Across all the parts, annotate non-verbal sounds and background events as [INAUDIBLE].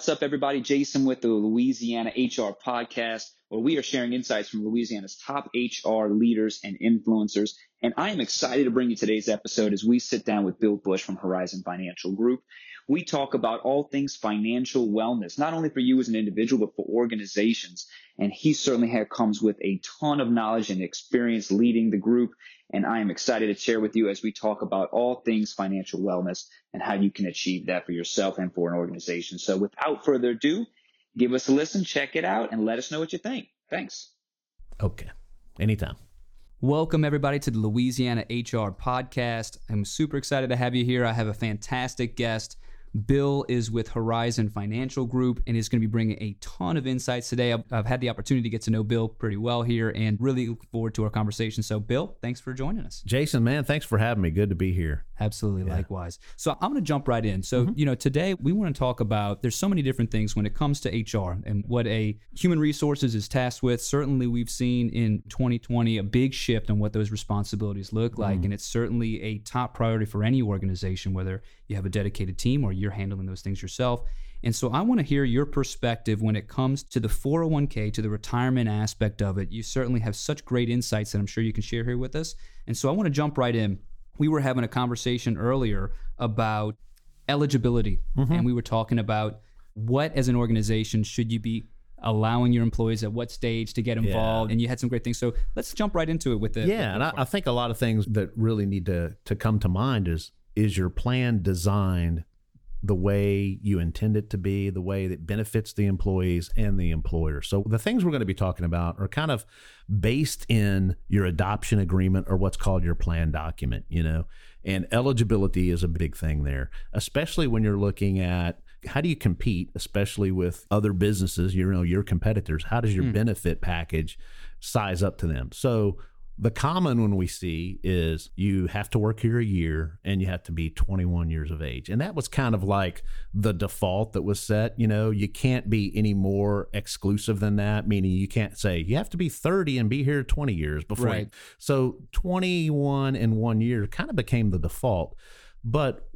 What's up, everybody? Jason with the Louisiana HR podcast, where we are sharing insights from Louisiana's top HR leaders and influencers. And I am excited to bring you today's episode as we sit down with Bill Bush from Horizon Financial Group. We talk about all things financial wellness, not only for you as an individual, but for organizations. And he certainly comes with a ton of knowledge and experience leading the group. And I am excited to share with you as we talk about all things financial wellness and how you can achieve that for yourself and for an organization. So without further ado, give us a listen, check it out, and let us know what you think. Thanks. Okay. Anytime. Welcome, everybody, to the Louisiana HR podcast. I'm super excited to have you here. I have a fantastic guest. Bill is with Horizon Financial Group and is going to be bringing a ton of insights today. I've, I've, had the opportunity to get to know Bill pretty well here and really look forward to our conversation. So, Bill, thanks for joining us. Jason, man, thanks for having me. Good to be here. Absolutely, yeah. likewise. So, I'm going to jump right in. So, mm-hmm. you know, today we want to talk about there's so many different things when it comes to HR and what a human resources is tasked with. Certainly, we've seen in 2020 a big shift on what those responsibilities look like. Mm. And it's certainly a top priority for any organization, whether you have a dedicated team or you're handling those things yourself. And so I want to hear your perspective when it comes to the 401k, to the retirement aspect of it. You certainly have such great insights that I'm sure you can share here with us. And so I want to jump right in. We were having a conversation earlier about eligibility, mm-hmm. and we were talking about what, as an organization, should you be allowing your employees at what stage to get involved yeah. and you had some great things so let's jump right into it with the yeah and I, I, think a lot of things that really need to to come to mind is is your plan designed the way you intend it to be, the way that benefits the employees and the employer. So the things we're going to be talking about are kind of based in your adoption agreement or what's called your plan document, you know. And eligibility is a big thing there, especially when you're looking at how do you compete, especially with other businesses, you know, your competitors? How does your mm. benefit package size up to them? So the common one we see is you have to work here a year and you have to be 21 years of age. And that was kind of like the default that was set. You know, you can't be any more exclusive than that, meaning you can't say you have to be 30 and be here 20 years before. Right. You, so 21 in one year kind of became the default. But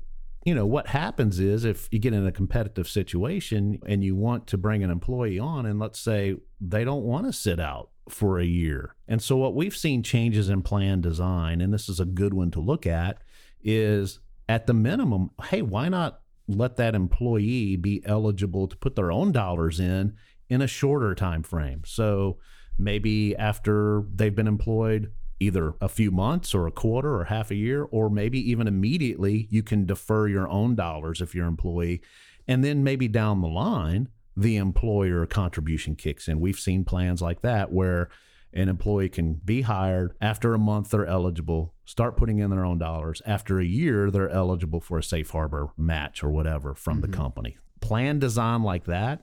you know what happens is if you get in a competitive situation and you want to bring an employee on and let's say they don't want to sit out for a year. And so, what we've seen changes in plan design, and this is a good one to look at, is at the minimum, hey, why not let that employee be eligible to put their own dollars in in a shorter time frame? So, maybe after they've been employed either a few months or a quarter or half a year, or maybe even immediately, you can defer your own dollars if you're an employee. And then maybe down the line, the employer contribution kicks in. We've seen plans like that where an employee can be hired after a month they're eligible start putting in their own dollars after a year they're eligible for a safe harbor match or whatever from mm-hmm. the company plan design like that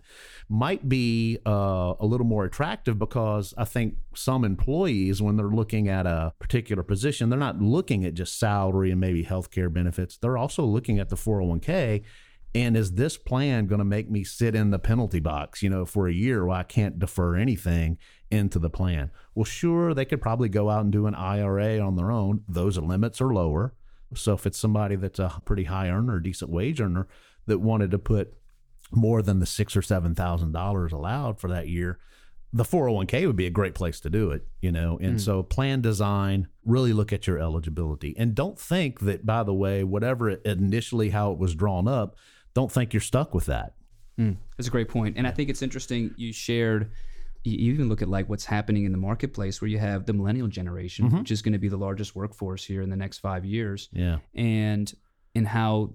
might be uh, a little more attractive because I think some employees, when they're looking at a particular position, they're not looking at just salary and maybe healthcare benefits. They're also looking at the 401k and is this plan going to make me sit in the penalty box, you know, for a year where I can't defer anything into the plan? Well, sure, they could probably go out and do an IRA on their own. Those limits are lower. So if it's somebody that's a pretty high earner, decent wage earner that wanted to put more than the six or seven thousand dollars allowed for that year, the 401k would be a great place to do it, you know. And mm. so plan design, really look at your eligibility. And don't think that by the way, whatever initially how it was drawn up, don't think you're stuck with that. Mm, that's a great point. And I think it's interesting you shared you even look at like what's happening in the marketplace where you have the millennial generation mm-hmm. which is going to be the largest workforce here in the next 5 years. Yeah. And and how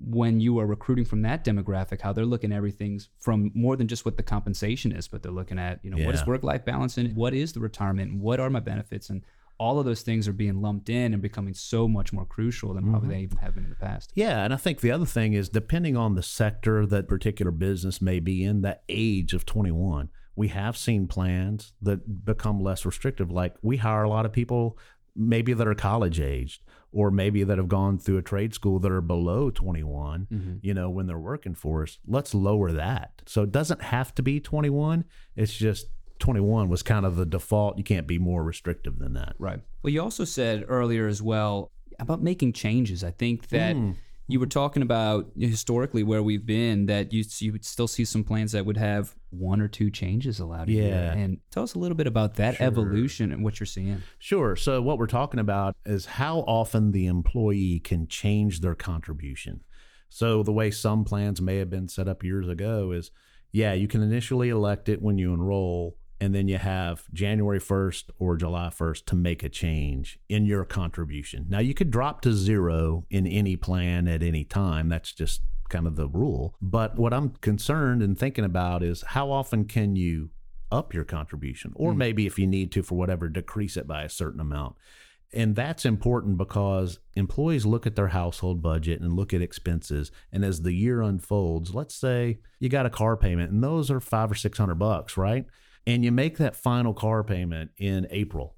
when you are recruiting from that demographic, how they're looking at everything from more than just what the compensation is, but they're looking at, you know, yeah. what is work life balance and what is the retirement and what are my benefits and all of those things are being lumped in and becoming so much more crucial than probably mm-hmm. they even have been in the past. Yeah, and I think the other thing is depending on the sector that particular business may be in, the age of 21, we have seen plans that become less restrictive. Like we hire a lot of people maybe that are college aged or maybe that have gone through a trade school that are below 21 mm-hmm. you know when they're working for us let's lower that so it doesn't have to be 21 it's just 21 was kind of the default. You can't be more restrictive than that. Right. Well, you also said earlier as well about making changes. I think that. Mm. You were talking about historically where we've been that you you would still see some plans that would have one or two changes allowed. Yeah. and tell us a little bit about that Sure. evolution and what you're seeing. Sure. So, what we're talking about is how often the employee can change their contribution. So, the way some plans may have been set up years ago is yeah, you can initially elect it when you enroll, and then you have January 1st or July 1st to make a change in your contribution. Now, you could drop to zero in any plan at any time. That's just kind of the rule. But what I'm concerned and thinking about is how often can you up your contribution, or Mm. maybe if you need to for whatever, decrease it by a certain amount. And that's important because employees look at their household budget and look at expenses. And as the year unfolds, let's say you got a car payment and those are five or six hundred bucks, right? And you make that final car payment in April.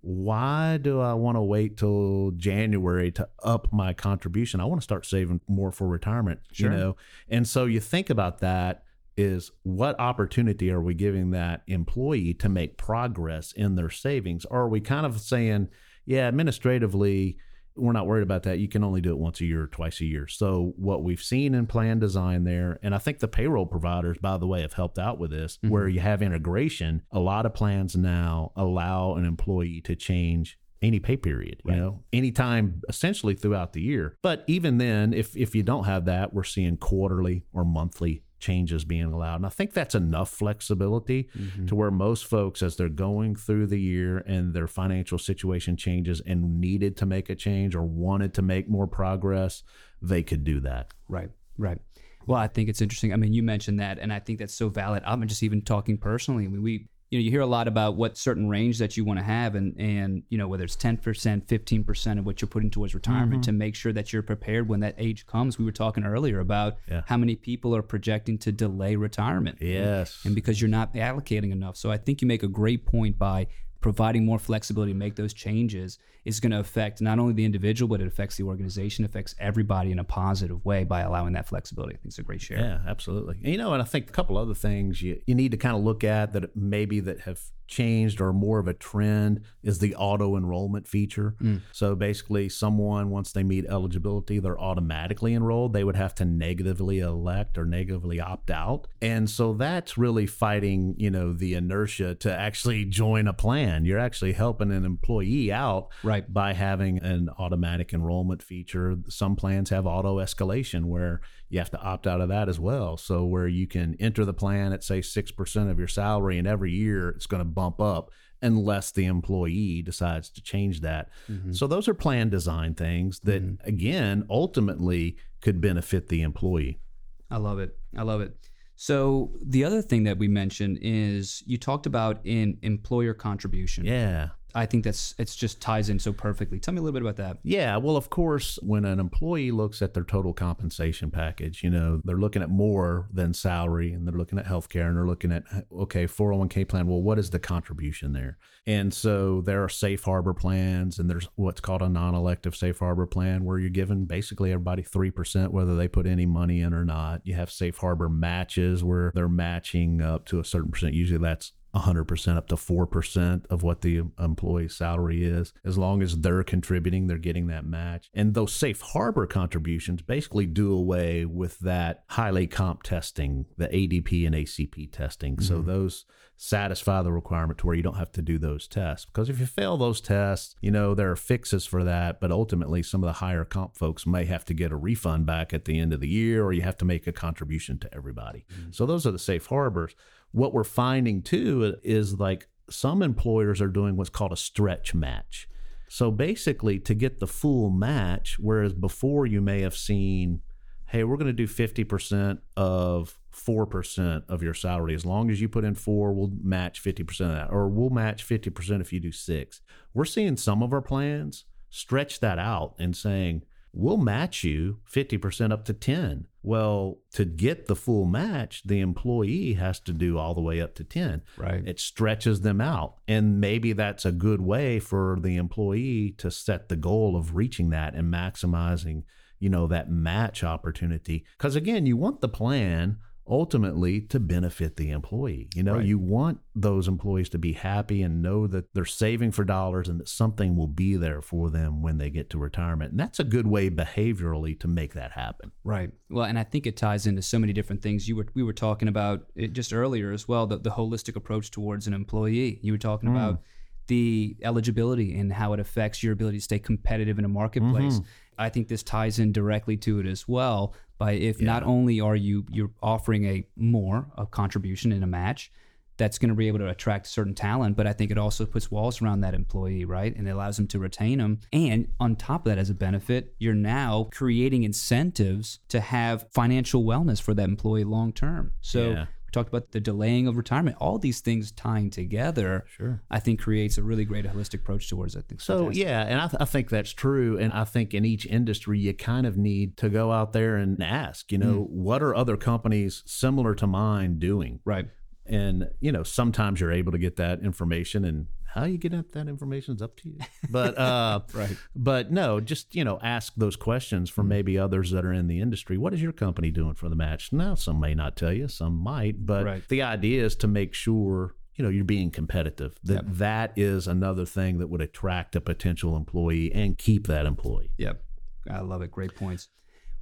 Why do I want to wait till January to up my contribution? I want to start saving more for retirement, Sure. you know? And so you think about that is what opportunity are we giving that employee to make progress in their savings? Or are we kind of saying, yeah, administratively, we're not worried about that. You can only do it once a year or twice a year. So, what we've seen in plan design there, and I think the payroll providers, by the way, have helped out with this, Mhm. where you have integration. A lot of plans now allow an employee to change any pay period, you Right. know, anytime essentially throughout the year. But even then, if if you don't have that, we're seeing quarterly or monthly changes being allowed. And I think that's enough flexibility mm-hmm. to where most folks, as they're going through the year and their financial situation changes and needed to make a change or wanted to make more progress, they could do that. Right, right. Well, I think it's interesting. I mean, you mentioned that, and I think that's so valid. I'm just even talking personally. I mean, we, you know, you hear a lot about what certain range that you want to have, and and you know whether it's 10 percent, 15 percent of what you're putting towards retirement mm-hmm. to make sure that you're prepared when that age comes. We were talking earlier about Yeah. how many people are projecting to delay retirement. Yes. and because you're not allocating enough. So I think you make a great point by providing more flexibility to make those changes is going to affect not only the individual, but it affects the organization, affects everybody in a positive way by allowing that flexibility. I think it's a great share. Yeah, absolutely. And, you know, and I think a couple other things you, you need to kind of look at that maybe that have changed or more of a trend is the auto enrollment feature. Mm. So basically, someone once they meet eligibility, they're automatically enrolled. They would have to negatively elect or negatively opt out, and so that's really fighting, you know, the inertia to actually join a plan. You're actually helping an employee out Right. by having an automatic enrollment feature. Some plans have auto escalation where you have to opt out of that as well. So where you can enter the plan at say 6% of your salary and every year it's going to bump up unless the employee decides to change that. Mhm. So those are plan design things that Mhm. again ultimately could benefit the employee. I love it. I love it. So the other thing that we mentioned is you talked about in employer contribution. Yeah. I think that's it's just ties in so perfectly. Tell me a little bit about that. Yeah, well, of course, when an employee looks at their total compensation package, you know, they're looking at more than salary and they're looking at healthcare and they're looking at, okay, 401k plan. Well, what is the contribution there? And so there are safe harbor plans and there's what's called a non elective safe harbor plan where you're giving basically everybody 3%, whether they put any money in or not. You have safe harbor matches where they're matching up to a certain percent. Usually that's 100% up to 4% of what the employee's salary is. As long as they're contributing, they're getting that match. And those safe harbor contributions basically do away with that highly comp testing, the ADP and ACP testing. So mm-hmm. those satisfy the requirement to where you don't have to do those tests. Because if you fail those tests, you know, there are fixes for that, but ultimately some of the higher comp folks may have to get a refund back at the end of the year or you have to make a contribution to everybody. Mm-hmm. So those are the safe harbors what we're finding too is like some employers are doing what's called a stretch match. So basically, to get the full match, whereas before you may have seen, hey, we're going to do 50% of 4% of your salary. As long as you put in four, we'll match 50% of that, or we'll match 50% if you do six. We're seeing some of our plans stretch that out and saying, we'll match you 50% up to 10. Well, to get the full match, the employee has to do all the way up to 10. Right. It stretches them out. And maybe that's a good way for the employee to set the goal of reaching that and maximizing, you know, that match opportunity. Cuz again, you want the plan ultimately to benefit the employee. You know, Right. you want those employees to be happy and know that they're saving for dollars and that something will be there for them when they get to retirement. And that's a good way behaviorally to make that happen. Right. Well, and I think it ties into so many different things. You were we were talking about it just earlier as well, the, the holistic approach towards an employee. You were talking about mm. the eligibility and how it affects your ability to stay competitive in a marketplace. Mm-hmm. I think this ties in directly to it as well. By if not only are you you're offering a more a contribution in a match, that's going to be able to attract certain talent, but I think it also puts walls around that employee, right? And it allows them to retain them. And on top of that, as a benefit, you're now creating incentives to have financial wellness for that employee long term. So Yeah. Talked about the delaying of retirement. All these things tying together, Sure. I think creates a really great holistic approach towards it. I think So yeah, and I, th- I think that's true. And I think in each industry, you kind of need to go out there and ask, you know, mm. what are other companies similar to mine doing? right. And you know, sometimes you're able to get that information, and how you get at that information is up to you. [LAUGHS] But uh, Right. But no, just you know, ask those questions from maybe others that are in the industry. What is your company doing for the match? Now, some may not tell you, some might, but Right. the idea is to make sure you know you're being competitive. That Yep. that is another thing that would attract a potential employee and keep that employee. Yep. I love it. Great points.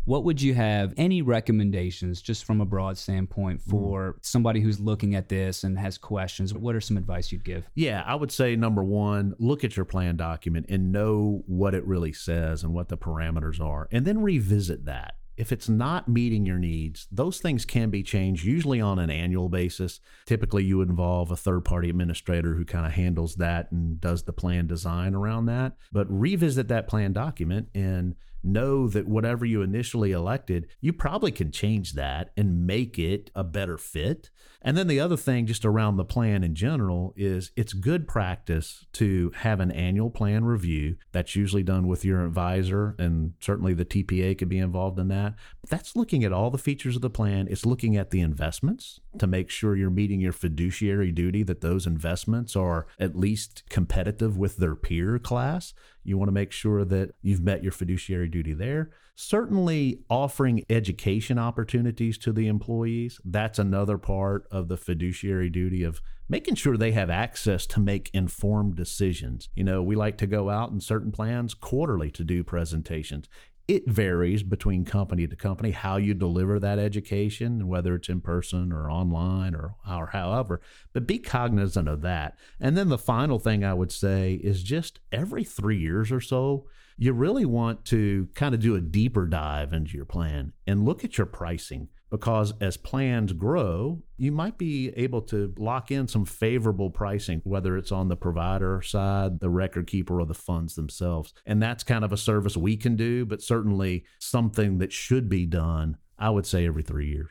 What would you have any recommendations just from a broad standpoint mm. for somebody who's looking at this and has questions? What are some advice you'd give? Yeah, I would say number one, look at your plan document and know what it really says and what the parameters are, and then revisit that. If it's not meeting your needs, those things can be changed, usually on an annual basis. Typically, you involve a third party administrator who kind of handles that and does the plan design around that. But revisit that plan document and know that whatever you initially elected, you probably can change that and make it a better fit. And then the other thing, just around the plan in general, is it's good practice to have an annual plan review. That's usually done with your advisor, and certainly the TPA could be involved in that. But that's looking at all the features of the plan. It's looking at the investments to make sure you're meeting your fiduciary duty, that those investments are at least competitive with their peer class. You want to make sure that you've met your fiduciary duty there. Certainly, offering education opportunities to the employees. That's another part of the fiduciary duty of making sure they have access to make informed decisions. You know, we like to go out in certain plans quarterly to do presentations. It varies between company to company how you deliver that education, whether it's in person or online or, or however, but be cognizant of that. And then the final thing I would say is just every three years or so, you really want to kind of do a deeper dive into your plan and look at your pricing because as plans grow, you might be able to lock in some favorable pricing, whether it's on the provider side, the record keeper, or the funds themselves. And that's kind of a service we can do, but certainly something that should be done, I would say, every three years.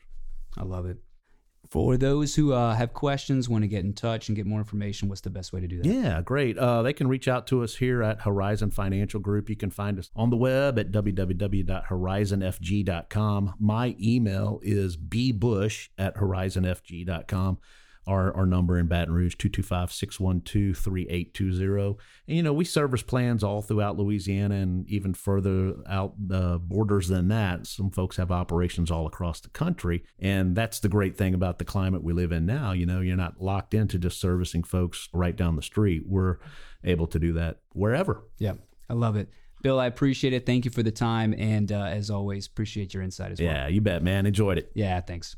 I love it. For those who uh, have questions, want to get in touch and get more information, what's the best way to do that? Yeah, great. Uh, they can reach out to us here at Horizon Financial Group. You can find us on the web at www.horizonfg.com. My email is bbush at horizonfg.com. Our, our number in Baton Rouge, 225-612-3820. And, you know, we service plans all throughout Louisiana and even further out the borders than that. Some folks have operations all across the country. And that's the great thing about the climate we live in now. You know, you're not locked into just servicing folks right down the street. We're able to do that wherever. Yeah, I love it. Bill, I appreciate it. Thank you for the time. And uh, as always, appreciate your insight as well. Yeah, you bet, man. Enjoyed it. Yeah, thanks.